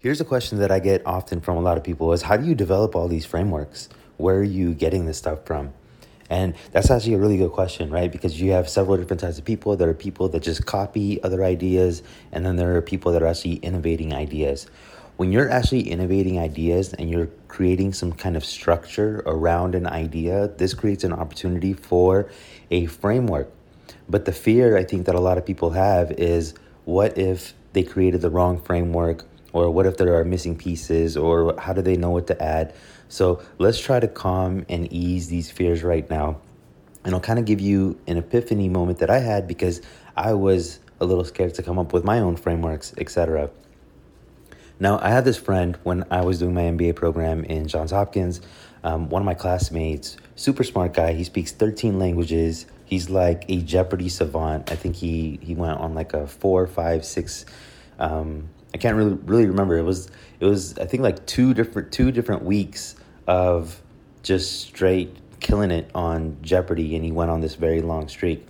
Here's a question that I get often from a lot of people is how do you develop all these frameworks? Where are you getting this stuff from? And that's actually a really good question, right? Because you have several different types of people. There are people that just copy other ideas, and then there are people that are actually innovating ideas. When you're actually innovating ideas and you're creating some kind of structure around an idea, this creates an opportunity for a framework. But the fear I think that a lot of people have is what if they created the wrong framework? Or what if there are missing pieces? Or how do they know what to add? So let's try to calm and ease these fears right now. And I'll kind of give you an epiphany moment that I had because I was a little scared to come up with my own frameworks, etc. Now, I had this friend when I was doing my MBA program in Johns Hopkins. Um, one of my classmates, super smart guy. He speaks 13 languages. He's like a Jeopardy savant. I think he he went on like a four, five, six um, I can't really really remember. It was it was I think like two different two different weeks of just straight killing it on Jeopardy, and he went on this very long streak.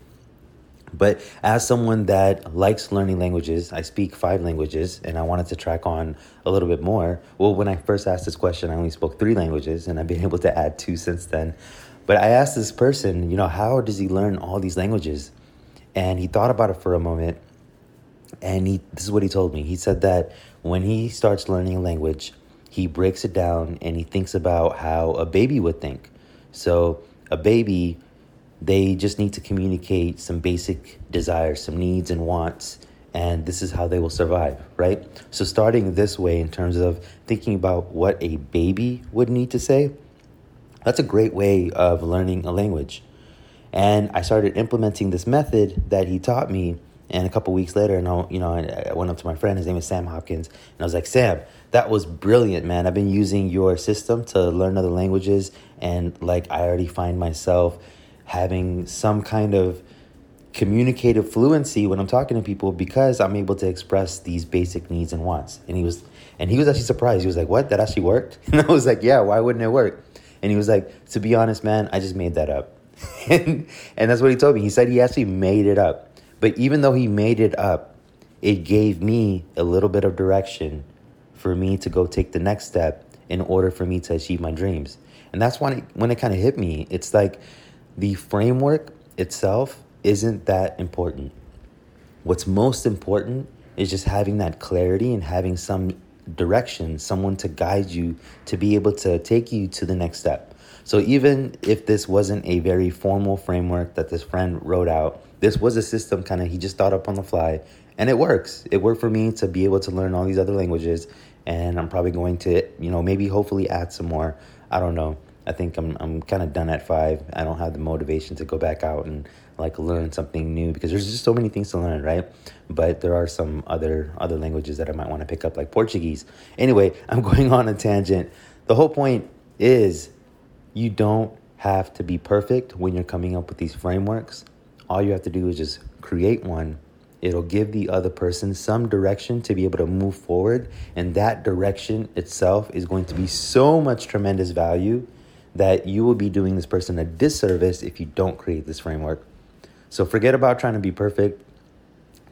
But as someone that likes learning languages, I speak five languages and I wanted to track on a little bit more. Well, when I first asked this question, I only spoke three languages and I've been able to add two since then. But I asked this person, you know, how does he learn all these languages? And he thought about it for a moment and he, this is what he told me. He said that when he starts learning a language, he breaks it down and he thinks about how a baby would think. So, a baby, they just need to communicate some basic desires, some needs and wants, and this is how they will survive, right? So, starting this way in terms of thinking about what a baby would need to say, that's a great way of learning a language. And I started implementing this method that he taught me and a couple weeks later, and I, you know, I went up to my friend. His name is Sam Hopkins, and I was like, "Sam, that was brilliant, man. I've been using your system to learn other languages, and like, I already find myself having some kind of communicative fluency when I'm talking to people because I'm able to express these basic needs and wants." And he was, and he was actually surprised. He was like, "What? That actually worked?" And I was like, "Yeah. Why wouldn't it work?" And he was like, "To be honest, man, I just made that up." and and that's what he told me. He said he actually made it up but even though he made it up, it gave me a little bit of direction for me to go take the next step in order for me to achieve my dreams. And that's when it, when it kind of hit me. It's like the framework itself isn't that important. What's most important is just having that clarity and having some direction, someone to guide you to be able to take you to the next step. So even if this wasn't a very formal framework that this friend wrote out, this was a system kind of he just thought up on the fly and it works. It worked for me to be able to learn all these other languages and I'm probably going to, you know, maybe hopefully add some more. I don't know. I think I'm I'm kind of done at 5. I don't have the motivation to go back out and like learn something new because there's just so many things to learn, right? But there are some other other languages that I might want to pick up like Portuguese. Anyway, I'm going on a tangent. The whole point is you don't have to be perfect when you're coming up with these frameworks. All you have to do is just create one. It'll give the other person some direction to be able to move forward. And that direction itself is going to be so much tremendous value that you will be doing this person a disservice if you don't create this framework. So forget about trying to be perfect.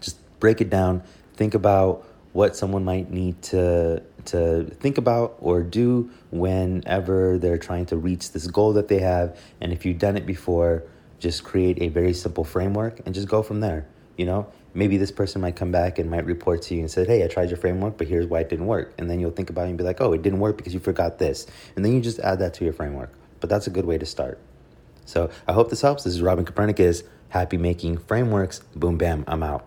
Just break it down. Think about what someone might need to to think about or do whenever they're trying to reach this goal that they have. And if you've done it before just create a very simple framework and just go from there you know? Maybe this person might come back and might report to you and say hey i tried your framework but here's why it didn't work. And then you'll think about it and be like oh it didn't work because you forgot this. And then you just add that to your framework. But that's a good way to start. So i hope this helps. This is robin copernicus happy making frameworks. Boom bam i'm out